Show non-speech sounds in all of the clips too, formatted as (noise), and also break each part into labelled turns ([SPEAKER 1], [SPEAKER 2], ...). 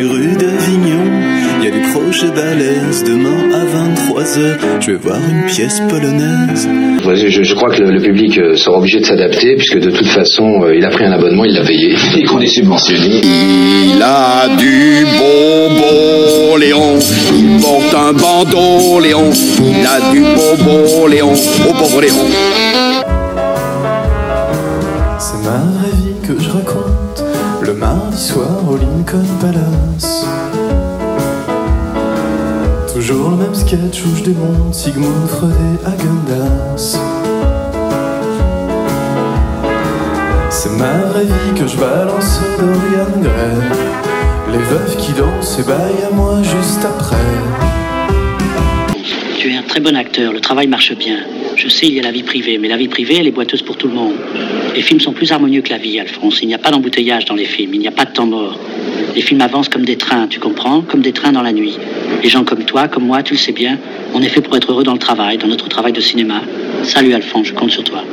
[SPEAKER 1] les rues d'Avignon, il y a des projets balèzes. Demain à 23h, je vais voir une pièce polonaise.
[SPEAKER 2] Je, je crois que le, le public euh, sera obligé de s'adapter, puisque de toute façon, euh, il a pris un abonnement, il l'a payé. (laughs) Et qu'on est subventionné.
[SPEAKER 3] Il a du bonbon, Léon. Il porte un bandeau, Léon. Il a du bonbon, Léon. Au pauvre Léon.
[SPEAKER 1] C'est ma vraie vie que je raconte, mardi soir au Lincoln Palace. Toujours le même sketch où je démonte Sigmund Freud et Agendas. C'est ma vraie vie que je balance Dorian Gray. Les veuves qui dansent et baillent à moi juste après.
[SPEAKER 4] Un très bon acteur, le travail marche bien. Je sais, il y a la vie privée, mais la vie privée, elle est boiteuse pour tout le monde. Les films sont plus harmonieux que la vie, Alphonse. Il n'y a pas d'embouteillage dans les films, il n'y a pas de temps mort. Les films avancent comme des trains, tu comprends Comme des trains dans la nuit. Les gens comme toi, comme moi, tu le sais bien, on est fait pour être heureux dans le travail, dans notre travail de cinéma. Salut Alphonse, je compte sur toi.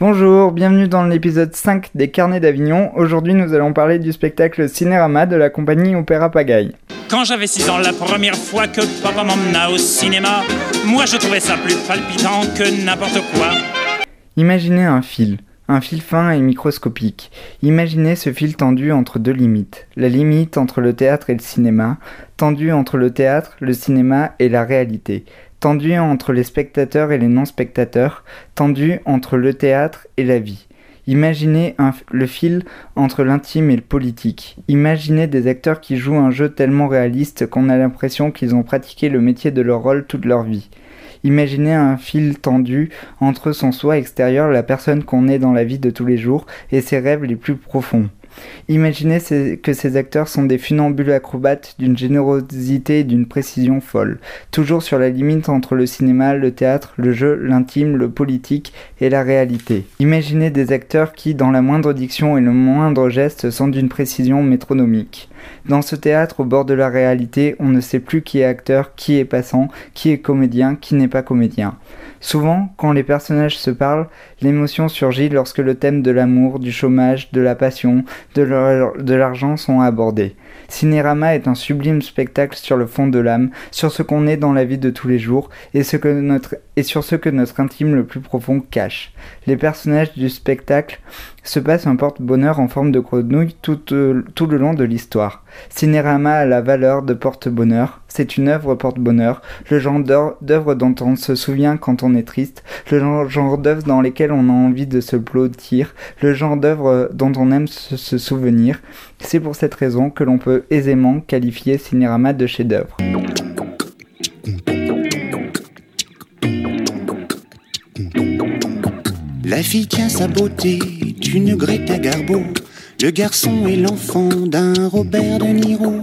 [SPEAKER 5] Bonjour, bienvenue dans l'épisode 5 des Carnets d'Avignon. Aujourd'hui, nous allons parler du spectacle Cinérama de la compagnie Opéra Pagaille.
[SPEAKER 6] Quand j'avais 6 ans, la première fois que papa m'emmena au cinéma, moi je trouvais ça plus palpitant que n'importe quoi.
[SPEAKER 5] Imaginez un fil, un fil fin et microscopique. Imaginez ce fil tendu entre deux limites. La limite entre le théâtre et le cinéma, tendu entre le théâtre, le cinéma et la réalité. Tendu entre les spectateurs et les non-spectateurs, tendu entre le théâtre et la vie. Imaginez le fil entre l'intime et le politique. Imaginez des acteurs qui jouent un jeu tellement réaliste qu'on a l'impression qu'ils ont pratiqué le métier de leur rôle toute leur vie. Imaginez un fil tendu entre son soi extérieur, la personne qu'on est dans la vie de tous les jours, et ses rêves les plus profonds. Imaginez que ces acteurs sont des funambules acrobates d'une générosité et d'une précision folle, toujours sur la limite entre le cinéma, le théâtre, le jeu, l'intime, le politique et la réalité. Imaginez des acteurs qui, dans la moindre diction et le moindre geste, sont d'une précision métronomique. Dans ce théâtre au bord de la réalité, on ne sait plus qui est acteur, qui est passant, qui est comédien, qui n'est pas comédien. Souvent, quand les personnages se parlent, l'émotion surgit lorsque le thème de l'amour, du chômage, de la passion, de l'ar- de l'argent sont abordés. Cinérama est un sublime spectacle sur le fond de l'âme, sur ce qu'on est dans la vie de tous les jours et, sur ce que notre intime le plus profond cache. Les personnages du spectacle se passent un porte-bonheur en forme de grenouille tout, euh, tout le long de l'histoire. Cinérama a la valeur de porte-bonheur, c'est une œuvre porte-bonheur, le genre d'œuvre dont on se souvient quand on est triste, le genre, d'œuvre dans lesquelles on a envie de se blottir, le genre d'œuvre dont on aime se, se souvenir. C'est pour cette raison que l'on peut aisément qualifier Cinérama de chef-d'œuvre.
[SPEAKER 7] La fille tient sa beauté d'une Greta Garbo. Le garçon est l'enfant d'un Robert De Niro.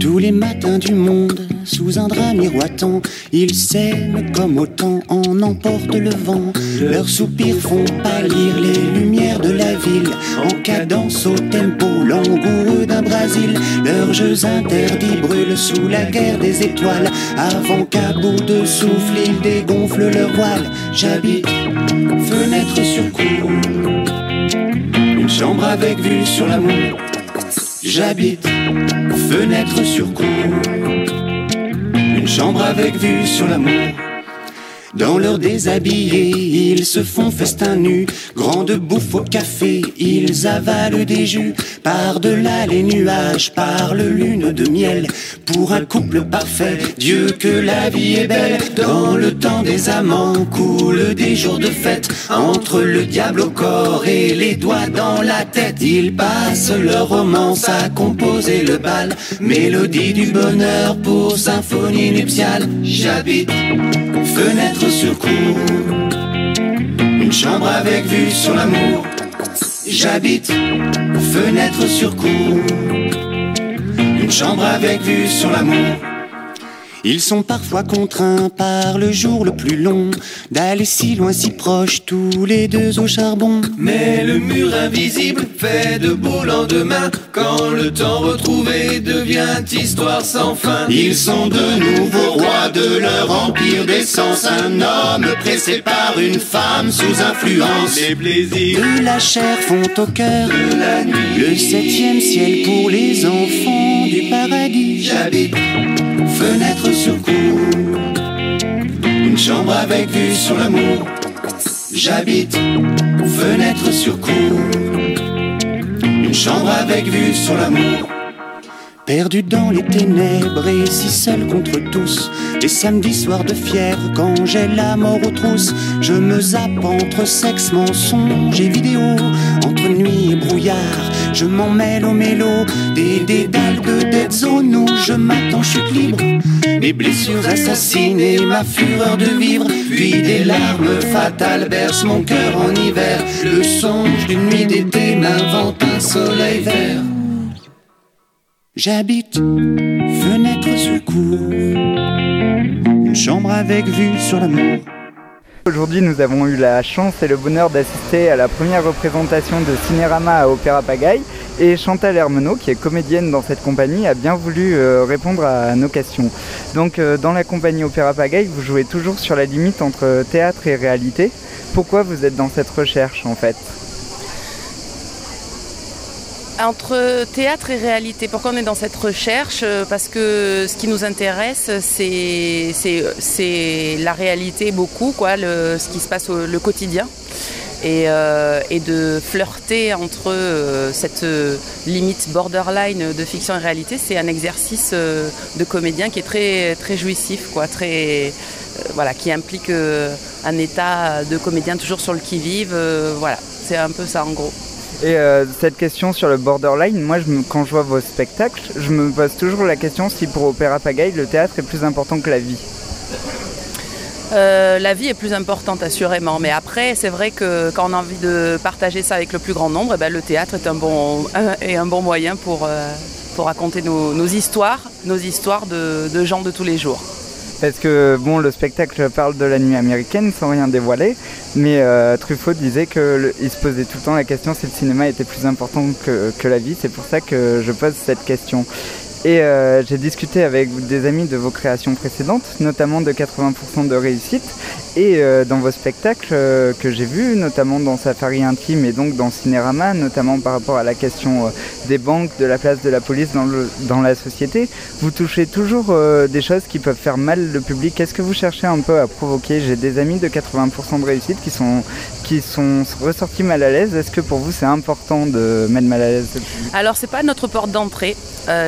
[SPEAKER 7] Tous les matins du monde, sous un drap miroitant, ils s'aiment comme autant en emporte le vent. Leurs soupirs font pâlir les lumières de la ville, en cadence au tempo langoureux d'un Brésil. Leurs jeux interdits brûlent sous la guerre des étoiles, avant qu'à bout de souffle ils dégonflent leur voile. J'habite fenêtre sur cour. Une chambre avec vue sur l'amour. J'habite fenêtre sur cour. Une chambre avec vue sur l'amour. Dans leur déshabillé, ils se font festin nu. Grande bouffe au café, ils avalent des jus. Par-delà les nuages, par le lune de miel. Pour un couple parfait, Dieu que la vie est belle. Dans le temps des amants, coulent des jours de fête. Entre le diable au corps et les doigts dans la tête, ils passent leur romance à composer le bal. Mélodie du bonheur pour symphonie nuptiale. J'habite fenêtre Une chambre avec vue sur l'amour. J'habite fenêtre sur cour. Une chambre avec vue sur l'amour. Ils sont parfois contraints par le jour le plus long d'aller si loin, si proche, tous les deux au charbon.
[SPEAKER 1] Mais le mur invisible fait de beaux lendemains quand le temps retrouvé devient histoire sans fin.
[SPEAKER 7] Ils sont de nouveaux rois de leur empire d'essence. Un homme pressé par une femme sous influence.
[SPEAKER 1] Les plaisirs
[SPEAKER 7] De la chair font au cœur
[SPEAKER 1] de la nuit.
[SPEAKER 7] le septième ciel pour les enfants du paradis.
[SPEAKER 1] J'habite fenêtre sur cour, une chambre avec vue sur l'amour. J'habite fenêtre sur cour, une chambre avec vue sur l'amour.
[SPEAKER 7] Perdu dans les ténèbres et si seul contre tous. Les samedis soirs de fièvre, quand j'ai la mort aux trousses, je me zappe entre sexe, mensonge et vidéo. Je m'en mêle au mélo. Des dédales de dead zone où je m'attends chute libre. Mes blessures assassines et ma fureur de vivre. Puis des larmes fatales bercent mon cœur en hiver. Le songe d'une nuit d'été m'invente un soleil vert. J'habite fenêtre sur cour, une chambre avec vue sur l'amour.
[SPEAKER 5] Aujourd'hui, nous avons eu la chance et le bonheur d'assister à la première représentation de Cinérama à Opéra Pagaille. Et Chantal Hermenot, qui est comédienne dans cette compagnie, a bien voulu euh, répondre à nos questions. Donc, euh, dans la compagnie Opéra Pagaille, vous jouez toujours sur la limite entre théâtre et réalité. Pourquoi vous êtes dans cette recherche, en fait?
[SPEAKER 8] Entre théâtre et réalité, pourquoi on est dans cette recherche? Euh, Parce que ce qui nous intéresse, c'est la réalité beaucoup, quoi, ce qui se passe le quotidien. Et, euh, et de flirter entre euh, cette limite borderline de fiction et réalité, c'est un exercice de comédien qui est très, très jouissif, quoi, très, voilà, qui implique un état de comédien toujours sur le qui-vive. voilà, c'est un peu ça en gros.
[SPEAKER 5] Et euh, cette question sur le borderline, moi, quand je vois vos spectacles, je me pose toujours la question si pour Opéra Pagaille, le théâtre est plus important que la vie.
[SPEAKER 8] Euh, la vie est plus importante assurément, mais après c'est vrai que quand on a envie de partager ça avec le plus grand nombre, eh ben, le théâtre est un bon, bon moyen pour, euh, raconter nos, histoires, nos histoires de gens de tous les jours.
[SPEAKER 5] Parce que bon, le spectacle parle de la nuit américaine sans rien dévoiler, mais euh, Truffaut disait qu'il se posait tout le temps la question si le cinéma était plus important que, la vie. C'est pour ça que je pose cette question. Et euh, j'ai discuté avec des amis de vos créations précédentes, notamment de 80% de réussite, et euh, dans vos spectacles euh, que j'ai vus, notamment dans Safari Intime et donc dans Cinérama, notamment par rapport à la question euh, des banques, de la place de la police dans, la société, vous touchez toujours des choses qui peuvent faire mal le public. Est-ce que vous cherchez un peu à provoquer? J'ai des amis de 80% de réussite qui sont, qui sont ressortis mal à l'aise. Est-ce que pour vous c'est important de mettre mal à l'aise
[SPEAKER 8] Alors c'est pas notre porte d'entrée,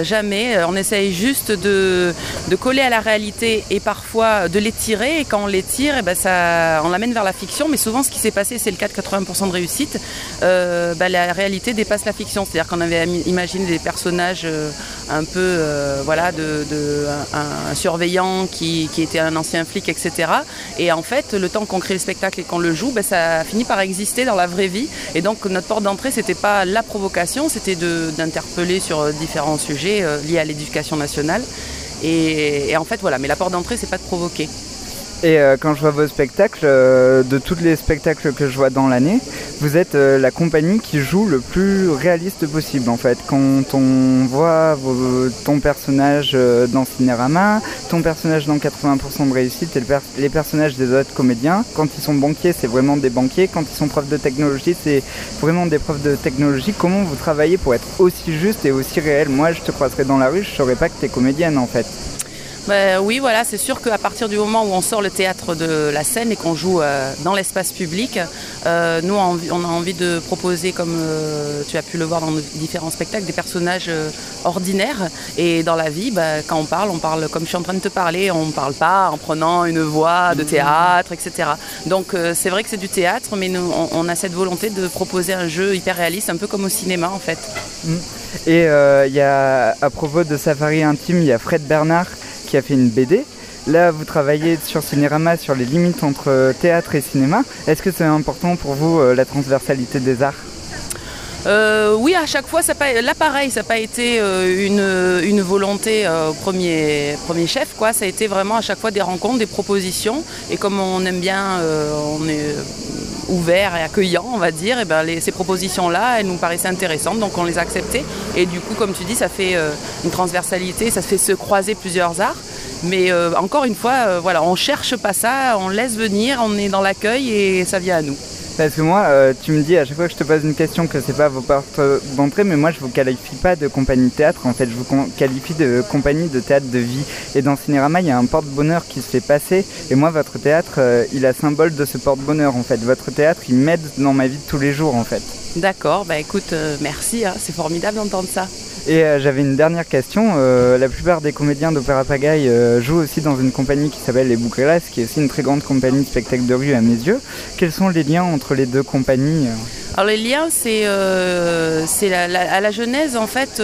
[SPEAKER 8] jamais. On essaye juste de, de coller à la réalité et parfois de l'étirer. Et quand on l'étire, eh ben on l'amène vers la fiction. Mais souvent, ce qui s'est passé, c'est le cas de 80% de réussite. Euh, bah, la réalité dépasse la fiction. C'est-à-dire qu'on avait imaginé des personnages euh, un peu, euh, voilà, de, un, surveillant qui, était un ancien flic, etc. Et en fait, le temps qu'on crée le spectacle et qu'on le joue, ben, ça finit par exister dans la vraie vie. Et donc notre porte d'entrée, c'était pas la provocation, c'était d'interpeller sur différents sujets liés à l'éducation nationale. Et, et en fait, voilà. Mais la porte d'entrée, c'est pas de provoquer.
[SPEAKER 5] Et euh, quand je vois vos spectacles, euh, de tous les spectacles que je vois dans l'année, vous êtes euh, la compagnie qui joue le plus réaliste possible en fait. Quand on voit ton personnage dans Cinérama, ton personnage dans 80% de réussite et le pers- les personnages des autres comédiens, quand ils sont banquiers, c'est vraiment des banquiers. Quand ils sont profs de technologie, c'est vraiment des profs de technologie. Comment vous travaillez pour être aussi juste et aussi réel? Moi, je te croiserais dans la rue, je saurais pas que t'es comédienne en fait.
[SPEAKER 8] Ben oui, voilà, c'est sûr qu'à partir du moment où on sort le théâtre de la scène et qu'on joue euh, dans l'espace public, euh, nous on a, envie, de proposer, comme euh, tu as pu le voir dans nos différents spectacles, des personnages ordinaires. Et dans la vie, ben, quand on parle, on parle comme je suis en train de te parler, on ne parle pas en prenant une voix de théâtre, etc. Donc c'est vrai que c'est du théâtre, mais nous, on, on a cette volonté de proposer un jeu hyper réaliste, un peu comme au cinéma en fait.
[SPEAKER 5] Et euh, il y a, à propos de Safari Intime, il y a Fred Bernard qui a fait une BD. Là, vous travaillez sur Cinérama sur les limites entre théâtre et cinéma. Est-ce que c'est important pour vous euh, la transversalité des arts?
[SPEAKER 8] Euh, oui, à chaque fois, ça là pareil, ça n'a pas été euh, une, volonté euh, au premier, chef. Ça a été vraiment à chaque fois des rencontres, des propositions. Et comme on aime bien, on est ouvert et accueillant, on va dire, et ben ces propositions-là, elles nous paraissaient intéressantes, donc on les a acceptées. Et du coup, comme tu dis, ça fait une transversalité, ça fait se croiser plusieurs arts. Mais encore une fois, voilà, on cherche pas ça, on laisse venir, on est dans l'accueil et ça vient à nous.
[SPEAKER 5] Parce que moi, euh, tu me dis à chaque fois que je te pose une question que c'est pas vos portes d'entrée, mais moi je vous qualifie pas de compagnie de théâtre, en fait je vous qualifie de compagnie de théâtre de vie. Et dans Cinérama, il y a un porte-bonheur qui se fait passer, et moi votre théâtre, euh, il a symbole de ce porte-bonheur en fait. Votre théâtre, il m'aide dans ma vie de tous les jours en fait.
[SPEAKER 8] D'accord, bah écoute, euh, merci, hein. c'est formidable d'entendre ça.
[SPEAKER 5] Et euh, j'avais une dernière question. Euh, la plupart des comédiens d'Opéra Pagaille euh, jouent aussi dans une compagnie qui s'appelle Les Boucleras, qui est aussi une très grande compagnie de spectacle de rue à mes yeux. Quels sont les liens entre les deux compagnies
[SPEAKER 8] alors les liens, c'est à la genèse en fait.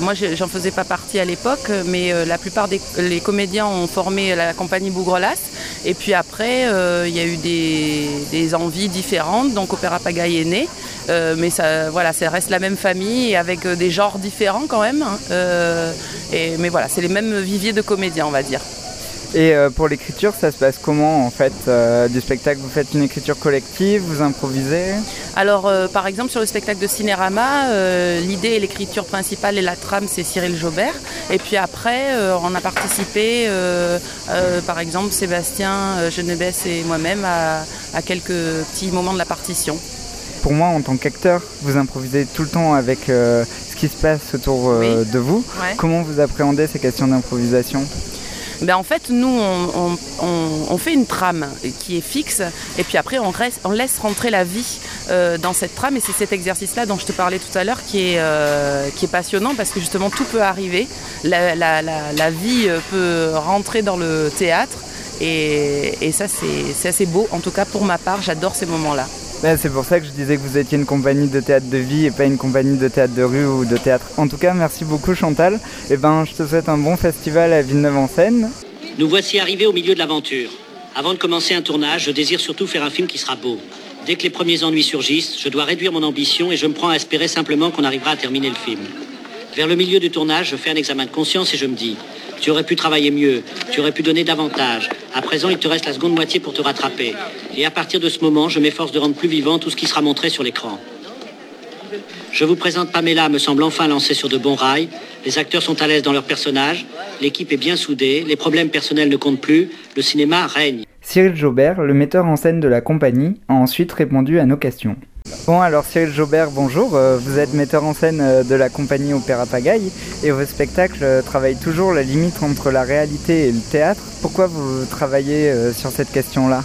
[SPEAKER 8] moi, j'en faisais pas partie à l'époque, mais la plupart des comédiens ont formé la compagnie Bougrelas. Et puis après, il y a eu des, des, envies différentes. Donc Opéra Pagaille est né. Euh, mais ça, voilà, ça reste la même famille avec euh, des genres différents quand même. Hein. Euh, et, mais voilà, c'est les mêmes viviers de comédiens, on va dire.
[SPEAKER 5] Et pour l'écriture, ça se passe comment en fait du spectacle? Vous faites une écriture collective, vous improvisez?
[SPEAKER 8] Alors par exemple sur le spectacle de Cinérama, l'idée et l'écriture principale et la trame c'est Cyril Jobert. Et puis après on a participé par exemple Sébastien Genebès et moi-même à quelques petits moments de la partition
[SPEAKER 5] pour moi, en tant qu'acteur, vous improvisez tout le temps avec euh, ce qui se passe autour euh, de vous. Comment vous appréhendez ces questions d'improvisation?
[SPEAKER 8] Ben en fait, nous, on, fait une trame qui est fixe, et puis après, on, on laisse rentrer la vie euh, dans cette trame, et c'est cet exercice-là dont je te parlais tout à l'heure qui, est qui est passionnant, parce que justement, tout peut arriver. La, la vie peut rentrer dans le théâtre, et, et ça, c'est assez beau. En tout cas, pour ma part, j'adore ces moments-là
[SPEAKER 5] c'est pour ça que je disais que vous étiez une compagnie de théâtre de vie et pas une compagnie de théâtre de rue ou de théâtre. En tout cas, merci beaucoup Chantal. Et eh ben, je te souhaite un bon festival à Villeneuve-en-Seine.
[SPEAKER 4] Nous voici arrivés au milieu de l'aventure. Avant de commencer un tournage, je désire surtout faire un film qui sera beau. Dès que les premiers ennuis surgissent, je dois réduire mon ambition et je me prends à espérer simplement qu'on arrivera à terminer le film. Vers le milieu du tournage, je fais un examen de conscience et je me dis, tu aurais pu travailler mieux, tu aurais pu donner davantage. À présent, il te reste la seconde moitié pour te rattraper. Et à partir de ce moment, je m'efforce de rendre plus vivant tout ce qui sera montré sur l'écran. Je vous présente Pamela, me semble enfin lancée sur de bons rails. Les acteurs sont à l'aise dans leurs personnages, l'équipe est bien soudée, les problèmes personnels ne comptent plus, le cinéma règne.
[SPEAKER 5] Cyril Jaubert, le metteur en scène de la compagnie, a ensuite répondu à nos questions. Bon, alors Cyril Jaubert, bonjour. Euh, vous êtes metteur en scène euh, de la compagnie Opéra Pagaille et vos spectacles euh, travaillent toujours la limite entre la réalité et le théâtre. Pourquoi vous travaillez sur cette question-là?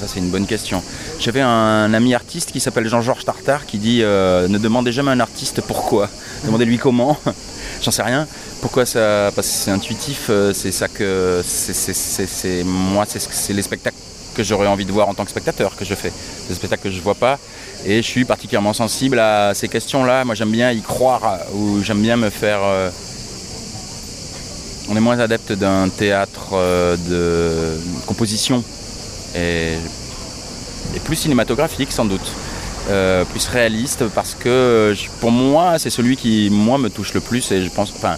[SPEAKER 9] Ça, c'est une bonne question. J'avais un ami artiste qui s'appelle Jean-Georges Tartare qui dit Ne demandez jamais à un artiste pourquoi. Demandez-lui comment. (laughs) J'en sais rien. Pourquoi ça? Parce que c'est intuitif. C'est ça que. C'est moi, c'est les spectacles que j'aurais envie de voir en tant que spectateur que je fais. Des spectacles que je ne vois pas. Et je suis particulièrement sensible à ces questions-là. Moi, j'aime bien y croire ou j'aime bien me faire. Euh, on est moins adepte d'un théâtre euh, de composition et, plus cinématographique, sans doute. Euh, plus réaliste parce que pour moi c'est celui qui moi me touche le plus et je pense enfin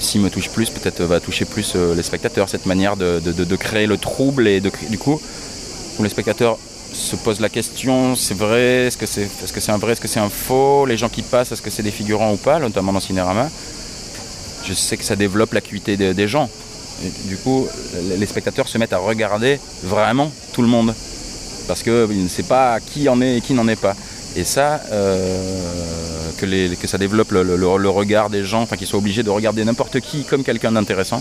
[SPEAKER 9] s'il me touche plus peut-être va toucher plus les spectateurs cette manière de, créer le trouble et du coup pour les spectateurs se pose la question, c'est vrai, est-ce que c'est est -ce c'est un vrai, est-ce que c'est un faux? Les gens qui passent, est-ce que c'est des figurants ou pas, notamment dans Cinérama Je sais que ça développe l'acuité des, gens. du coup, les spectateurs se mettent à regarder vraiment tout le monde. Parce qu'ils ne sait pas qui en est et qui n'en est pas. Et ça, euh, que, ça développe le, regard des gens, enfin qu'ils soient obligés de regarder n'importe qui comme quelqu'un d'intéressant,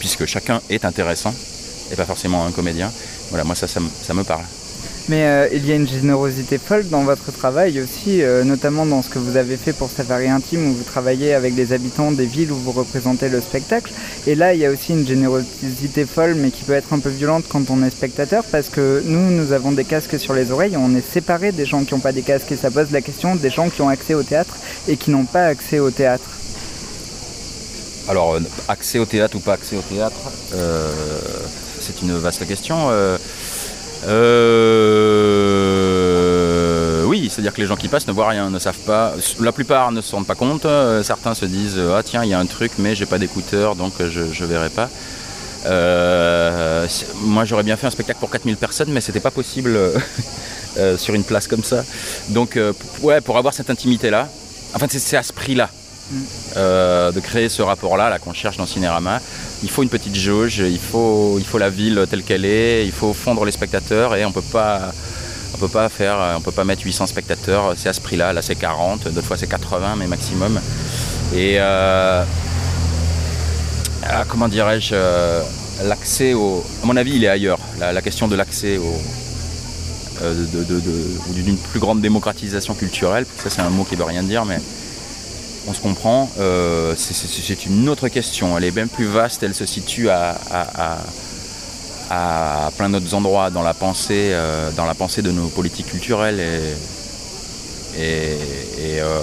[SPEAKER 9] puisque chacun est intéressant, et pas forcément un comédien. Voilà, moi ça, ça me parle.
[SPEAKER 5] Mais euh, il y a une générosité folle dans votre travail aussi, euh, notamment dans ce que vous avez fait pour Safari Intime, où vous travaillez avec les habitants des villes où vous représentez le spectacle. Et là, il y a aussi une générosité folle, mais qui peut être un peu violente quand on est spectateur, parce que nous, nous avons des casques sur les oreilles, on est séparés des gens qui n'ont pas des casques, et ça pose la question des gens qui ont accès au théâtre et qui n'ont pas accès au théâtre.
[SPEAKER 9] Alors, euh, accès au théâtre ou pas accès au théâtre, c'est une vaste question. C'est-à-dire que les gens qui passent ne voient rien, ne savent pas. La plupart ne se rendent pas compte. euh, certains se disent ah tiens il y a un truc, mais j'ai pas d'écouteurs donc euh, je je verrai pas. Euh, moi j'aurais bien fait un spectacle pour 4000 personnes, mais c'était pas possible (laughs) euh, sur une place comme ça. Donc euh, ouais pour avoir cette intimité là. Enfin c'est à ce prix-là. euh, de créer ce rapport-là là, qu'on cherche dans Cinérama. Il faut une petite jauge, il faut, il faut la ville telle qu'elle est, il faut fondre les spectateurs et on peut pas, on peut pas faire, on peut pas mettre 800 spectateurs. C'est à ce prix-là. Là, c'est 40, d'autres fois c'est 80, mais maximum. Et euh, ah, comment dirais-je, euh, l'accès au, à mon avis, il est ailleurs. La, question de l'accès au euh, d'une plus grande démocratisation culturelle, ça c'est un mot qui veut rien dire, mais on se comprend, euh, c'est- une autre question. Elle est bien plus vaste, elle se situe à, plein d'autres endroits dans la pensée, euh, dans la pensée de nos politiques culturelles. Et, euh,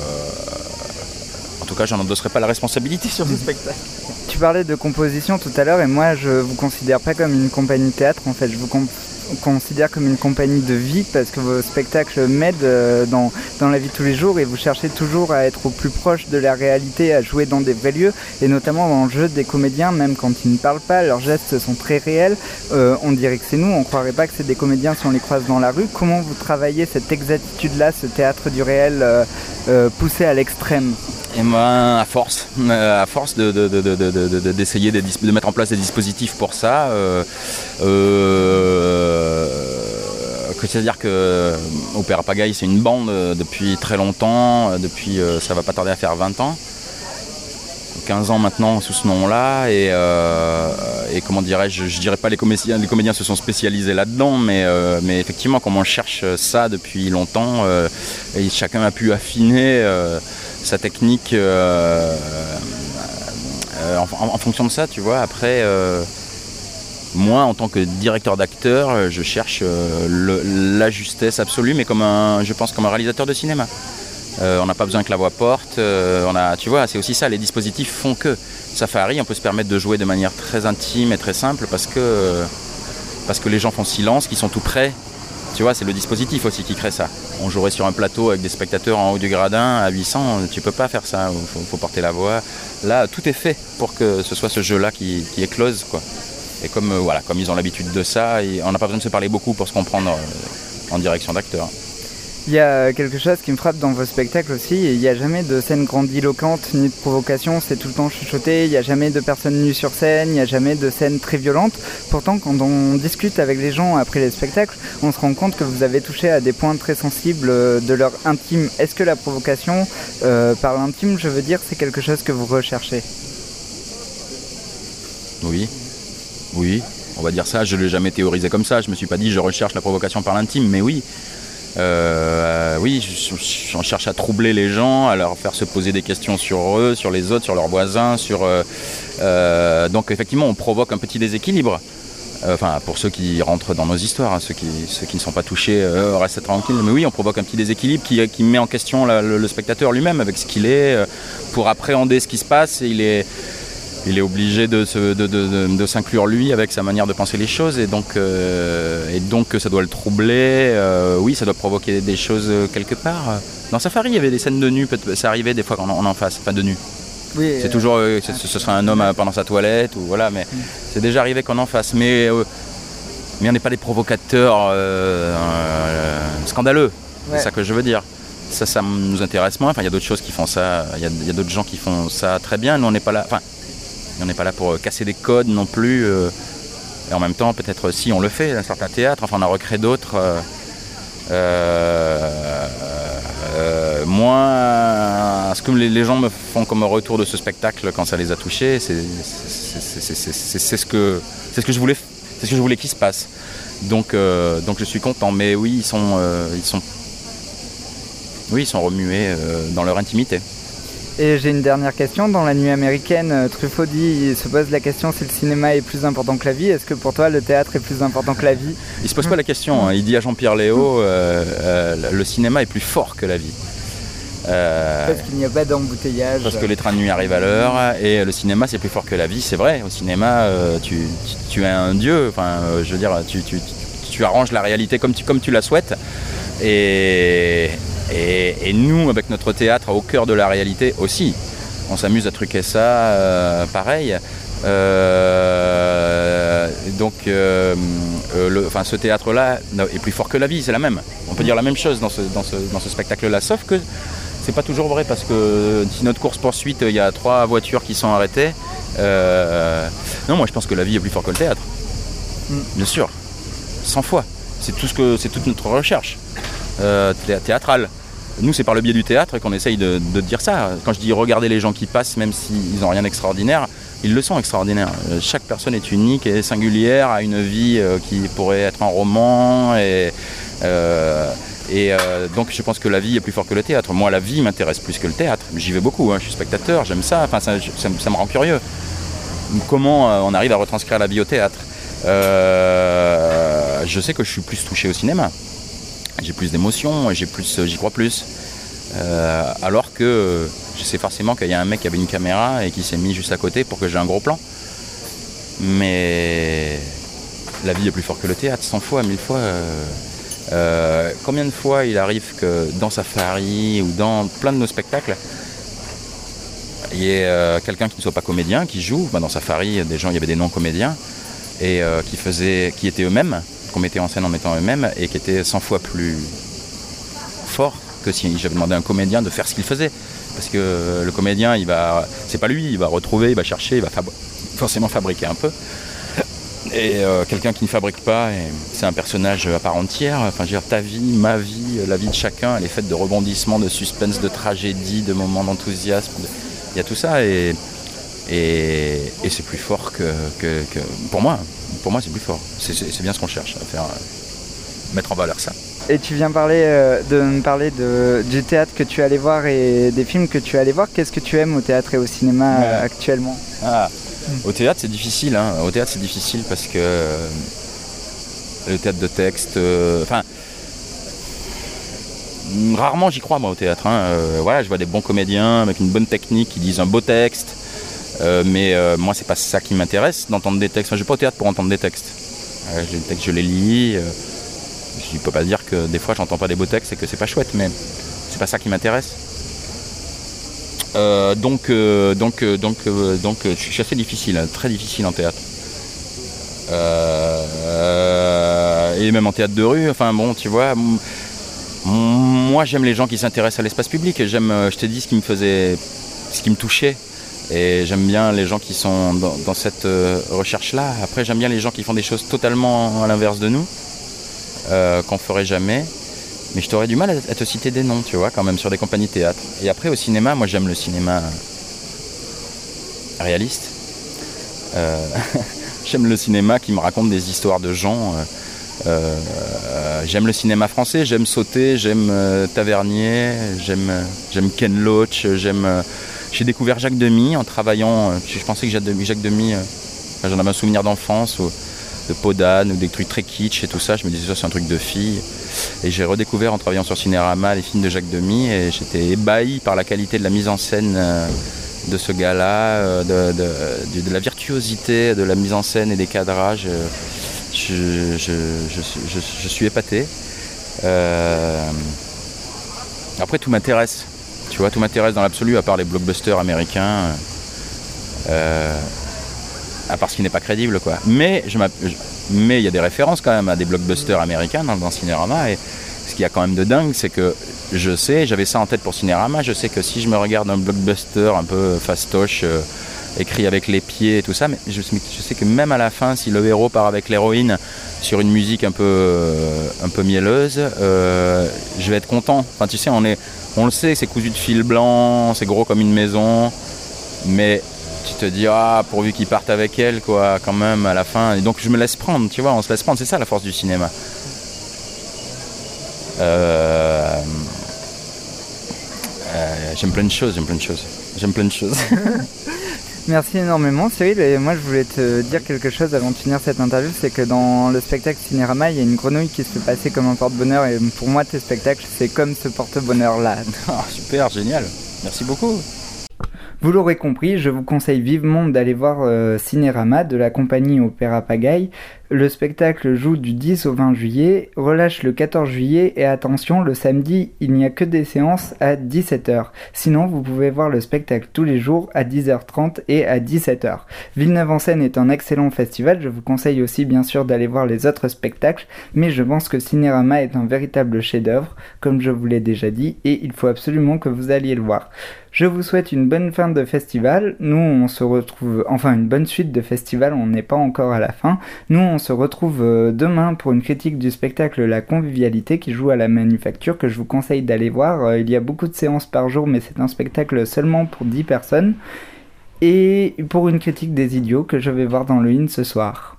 [SPEAKER 9] en tout cas, j'en endosserai pas la responsabilité sur ce spectacle.
[SPEAKER 5] Tu parlais de composition tout à l'heure et moi je vous considère pas comme une compagnie théâtre en fait, je vous considère comme une compagnie de vie parce que vos spectacles m'aident euh, dans, dans la vie de tous les jours et vous cherchez toujours à être au plus proche de la réalité, à jouer dans des vrais lieux et notamment dans le jeu des comédiens, même quand ils ne parlent pas, leurs gestes sont très réels, Euh, on dirait que c'est nous, on croirait pas que c'est des comédiens si on les croise dans la rue. Comment vous travaillez cette exactitude-là, ce théâtre du réel euh, poussé à l'extrême?
[SPEAKER 9] Et ben, à force, à force de, de- de- de- de- de- de- d'essayer de mettre en place des dispositifs pour ça, c'est-à-dire que euh, Opéra Pagaille, c'est une bande euh, depuis très longtemps, euh, depuis, ça va pas tarder à faire 20 ans. 15 ans maintenant sous ce nom-là et, comment dirais-je, je dirais pas les comédiens, les comédiens se sont spécialisés là-dedans, mais, effectivement comme on cherche ça depuis longtemps, et chacun a pu affiner sa technique en, en- fonction de ça, tu vois. Après, moi en tant que directeur d'acteur, euh, je cherche euh, la justesse absolue, mais comme un, je pense comme un réalisateur de cinéma. Euh, on n'a pas besoin que la voix porte. on a, tu vois, c'est aussi ça. Les dispositifs font que Safari, on peut se permettre de jouer de manière très intime et très simple parce que parce que les gens font silence, qu'ils sont tout près. Tu vois, c'est le dispositif aussi qui crée ça. On jouerait sur un plateau avec des spectateurs en haut du gradin à 800, tu peux pas faire ça. Il faut, faut porter la voix. Là, tout est fait pour que ce soit ce jeu-là qui, qui éclose, quoi. Et comme euh, voilà, comme ils ont l'habitude de ça, et on n'a pas besoin de se parler beaucoup pour se comprendre euh, en direction d'acteur.
[SPEAKER 5] Il y a quelque chose qui me frappe dans vos spectacles aussi, il n'y a jamais de scène grandiloquente ni de provocation, c'est tout le temps chuchoté, il n'y a jamais de personnes nues sur scène, il n'y a jamais de scène très violente. Pourtant, quand on discute avec les gens après les spectacles, on se rend compte que vous avez touché à des points très sensibles euh, de leur intime. Est-ce que la provocation, euh, par l'intime, je veux dire, c'est quelque chose que vous recherchez?
[SPEAKER 9] Oui, oui, on va dire ça. Je ne l'ai jamais théorisé comme ça. Je me suis pas dit je recherche la provocation par l'intime, mais oui. Euh, oui, je- je- j'en cherche à troubler les gens, à leur faire se poser des questions sur eux, sur les autres, sur leurs voisins, sur. euh, euh, donc effectivement, on provoque un petit déséquilibre. Enfin, pour ceux qui rentrent dans nos histoires, hein, ceux, qui, ne sont pas touchés, restent tranquilles. Mais oui, on provoque un petit déséquilibre qui, met en question le, spectateur lui-même avec ce qu'il est. pour appréhender ce qui se passe, il est, il est obligé de, se- de- de- de- s'inclure lui avec sa manière de penser les choses et donc, euh, et donc ça doit le troubler. euh, oui, ça doit provoquer des choses euh, quelque part. Dans Safari, il y avait des scènes de nu, ça arrivait des fois quand on en face, enfin de nu.
[SPEAKER 5] Oui,
[SPEAKER 9] C'est toujours, euh, ce, ce sera un homme pendant sa toilette ou voilà, mais c'est déjà arrivé qu'on en fasse. Mais, mais on n'est pas des provocateurs scandaleux.
[SPEAKER 5] Ouais.
[SPEAKER 9] C'est ça que je veux dire. Ça, ça nous intéresse moins. Enfin, il y a d'autres choses qui font ça. Il y a, a d'autres gens qui font ça très bien. Nous, on n'est pas là. Enfin, on n'est pas là pour euh, casser des codes non plus. euh, et en même temps, peut-être si on le fait dans certains théâtres. Enfin, on en recrée d'autres. euh, euh, moi, ce que les, gens me font comme retour de ce spectacle quand ça les a touchés, c'est ce que c'est ce que je voulais, c'est ce que je voulais qu'il se passe. Donc, donc je suis content. Mais oui, ils sont, ils sont, oui, ils sont remués dans leur intimité.
[SPEAKER 5] Et j'ai une dernière question. Dans la nuit américaine, euh, Truffaut dit, il se pose la question si le cinéma est plus important que la vie. Est-ce que pour toi, le théâtre est plus important que la vie
[SPEAKER 9] Il se pose pas la question. hein. Il dit à Jean-Pierre Léo, euh, euh, le cinéma est plus fort que la vie. Euh,
[SPEAKER 5] Parce qu'il n'y a pas d'embouteillage.
[SPEAKER 9] Parce que les trains de nuit arrivent à l'heure et le cinéma c'est plus fort que la vie, c'est vrai. Au cinéma, tu, tu, tu es un dieu. Enfin, je veux dire, tu, tu, tu arranges la réalité comme tu, comme tu la souhaites. Et, Et, nous, avec notre théâtre au cœur de la réalité aussi, on s'amuse à truquer ça euh, pareil. Euh, donc, euh, le, enfin, ce théâtre-là est plus fort que la vie, c'est la même. On peut dire la même chose dans ce, dans ce, dans ce spectacle-là, sauf que c'est pas toujours vrai parce que si notre course poursuite, il y a trois voitures qui sont arrêtées. non, moi je pense que la vie est plus fort que le théâtre. Mm. Bien sûr, 100 fois. C'est tout ce que, c'est toute notre recherche théâtrale. Nous, c'est par le biais du théâtre qu'on essaye de, dire ça. Quand je dis regarder les gens qui passent, même s'ils n'ont rien d'extraordinaire, ils le sont extraordinaires. Euh, chaque personne est unique et singulière, a une vie euh, qui pourrait être un roman. Et, euh, donc je pense que la vie est plus forte que le théâtre. Moi, la vie m'intéresse plus que le théâtre. J'y vais beaucoup, hein. je suis spectateur, j'aime ça. Ça, me rend curieux. Comment on arrive à retranscrire la vie au théâtre? Je sais que je suis plus touché au cinéma j'ai plus d'émotions et j'ai plus, j'y crois plus. Euh, alors que je sais forcément qu'il y a un mec qui avait une caméra et qui s'est mis juste à côté pour que j'ai un gros plan. Mais la vie est plus forte que le théâtre, 100 fois, 1000 fois. Euh, euh, combien de fois il arrive que dans Safari ou dans plein de nos spectacles, il y ait quelqu'un qui ne soit pas comédien, qui joue. Bah, dans Safari, des gens, il y avait des non-comédiens et qui étaient eux-mêmes qu'on mettait en scène en étant eux-mêmes et qui était 100 fois plus fort que si j'avais demandé à un comédien de faire ce qu'il faisait. Parce que le comédien, il va, c'est pas lui, il va retrouver, il va chercher, il va forcément fabriquer un peu. Et euh, quelqu'un qui ne fabrique pas, c'est un personnage à part entière. Enfin, je veux dire, ta vie, ma vie, la vie de chacun, elle est faite de rebondissements, de suspense, de tragédie, de moments d'enthousiasme. Il y a tout ça et, c'est plus fort que, Pour moi, pour moi c'est plus fort. C'est bien ce qu'on cherche, à faire, euh, mettre en valeur ça.
[SPEAKER 5] Et tu viens parler, euh, de me parler de, du théâtre que tu allais voir et des films que tu allais voir. Qu'est-ce que tu aimes au théâtre et au cinéma euh, actuellement?
[SPEAKER 9] Ah, Au théâtre c'est difficile. Hein. Au théâtre c'est difficile parce que le théâtre de texte. Enfin. rarement j'y crois moi au théâtre. Hein. voilà, je vois des bons comédiens avec une bonne technique qui disent un beau texte. Euh, mais euh, moi, c'est pas ça qui m'intéresse d'entendre des textes. Enfin, je vais pas au théâtre pour entendre des textes. Euh, des textes, je les lis. je ne peux pas dire que des fois, j'entends pas des beaux textes et que c'est pas chouette, mais c'est pas ça qui m'intéresse. donc, donc, donc, donc, je suis assez difficile, hein, très difficile en théâtre. et même en théâtre de rue. Enfin, bon, tu vois. Moi, j'aime les gens qui s'intéressent à l'espace public. J'aime, je t'ai dit, ce qui me faisait, ce qui me touchait et j'aime bien les gens qui sont dans, cette euh, recherche-là. Après, j'aime bien les gens qui font des choses totalement à l'inverse de nous, euh, qu'on ferait jamais. Mais je t'aurais du mal à, te citer des noms, tu vois, quand même, sur des compagnies théâtre. Et après, au cinéma, moi, j'aime le cinéma réaliste. Euh, (laughs) j'aime le cinéma qui me raconte des histoires de gens. j'aime le cinéma français, j'aime Sauter, j'aime Tavernier, j'aime Ken Loach, j'aime j'ai découvert Jacques Demy en travaillant. Euh, je pensais que Jacques Demy, euh, j'en avais un souvenir d'enfance, de Podane, ou des trucs très kitsch et tout ça. Je me disais, ça c'est un truc de fille. Et j'ai redécouvert en travaillant sur Cinérama les films de Jacques Demy et j'étais ébahi par la qualité de la mise en scène euh, de ce gars-là, de, la virtuosité de la mise en scène et des cadrages. Je, suis épaté. après, tout m'intéresse. Tu vois, tout m'intéresse dans l'absolu, à part les blockbusters américains, euh, à part ce qui n'est pas crédible, quoi. Mais il y a des références quand même à des blockbusters américains dans, Cinérama. Et ce qu'il y a quand même de dingue, c'est que je sais, j'avais ça en tête pour Cinérama, je sais que si je me regarde un blockbuster un peu fastoche, euh, écrit avec les pieds et tout ça, mais je, sais que même à la fin, si le héros part avec l'héroïne sur une musique un peu, euh, un peu mielleuse, je vais être content. Enfin, tu sais, on est, on le sait, c'est cousu de fil blanc, c'est gros comme une maison, mais tu te dis, ah, pourvu qu'ils partent avec elle, quoi, quand même, à la fin. Donc je me laisse prendre, tu vois, on se laisse prendre, c'est ça la force du cinéma. Euh, euh, j'aime plein de choses, j'aime plein de choses. J'aime plein de choses. (laughs)
[SPEAKER 5] Merci énormément Cyril et moi je voulais te dire quelque chose avant de finir cette interview, c'est que dans le spectacle Cinérama il y a une grenouille qui se fait passer comme un porte-bonheur et pour moi tes spectacles c'est comme ce porte-bonheur là.
[SPEAKER 9] Ah, super, génial, merci beaucoup.
[SPEAKER 5] Vous l'aurez compris, je vous conseille vivement d'aller voir euh, Cinérama de la compagnie Opéra Pagaille. Le spectacle joue du 10 au 20 juillet, relâche le 14 juillet et attention, le samedi, il n'y a que des séances à 17h. Sinon, vous pouvez voir le spectacle tous les jours à 10h30 et à 17h. Villeneuve-en-Seine est un excellent festival, je vous conseille aussi bien sûr d'aller voir les autres spectacles, mais je pense que Cinérama est un véritable chef-d'œuvre, comme je vous l'ai déjà dit, et il faut absolument que vous alliez le voir. Je vous souhaite une bonne fin de festival. Nous, on se retrouve, enfin une bonne suite de festival, on n'est pas encore à la fin. Nous, on se retrouve euh, demain pour une critique du spectacle La Convivialité qui joue à la Manufacture que je vous conseille d'aller voir. Euh, il y a beaucoup de séances par jour, mais c'est un spectacle seulement pour 10 personnes. Et pour une critique des idiots que je vais voir dans le IN ce soir.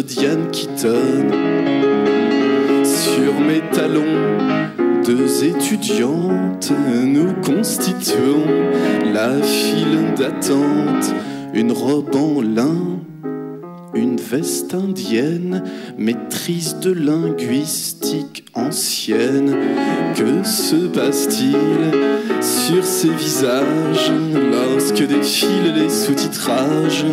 [SPEAKER 10] Diane Keaton Sur mes talons, deux étudiantes, nous constituons la file d'attente, une robe en lin, une veste indienne, maîtrise de linguistique ancienne. Que se passe-t-il sur ces visages lorsque défilent les sous-titrages?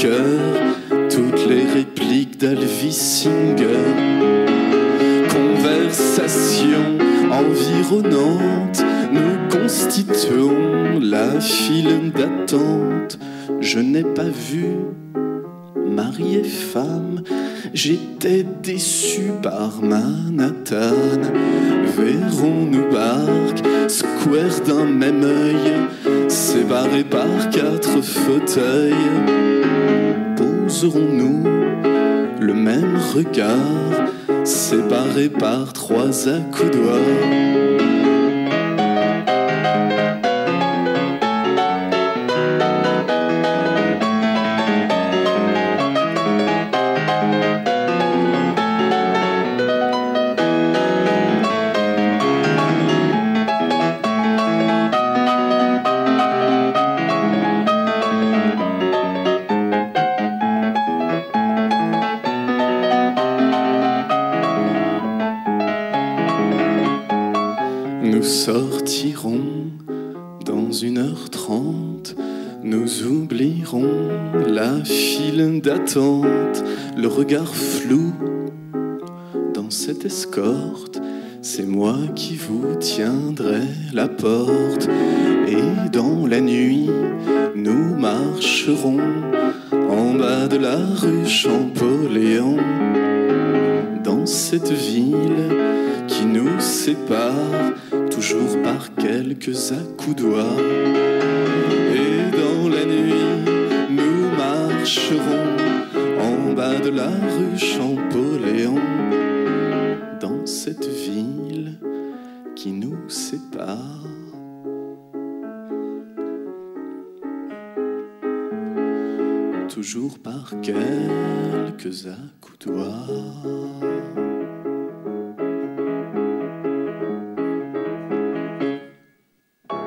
[SPEAKER 10] Toutes les répliques d'Alvis Singer Conversation environnante, nous constituons la file d'attente. Je n'ai pas vu mari et femme, j'étais déçu par Manhattan. Verrons-nous barque, square d'un même œil, séparés par quatre fauteuils. Poserons-nous le même regard, séparés par trois accoudoirs? Le regard flou dans cette escorte. C'est moi qui vous tiendrai la porte et dans la nuit nous marcherons en bas de la rue Champollion dans cette ville qui nous sépare toujours par quelques accoudoirs. Et dans la nuit, nous marcherons la rue Champollion dans cette ville qui nous sépare. Toujours par quelques accoudoirs.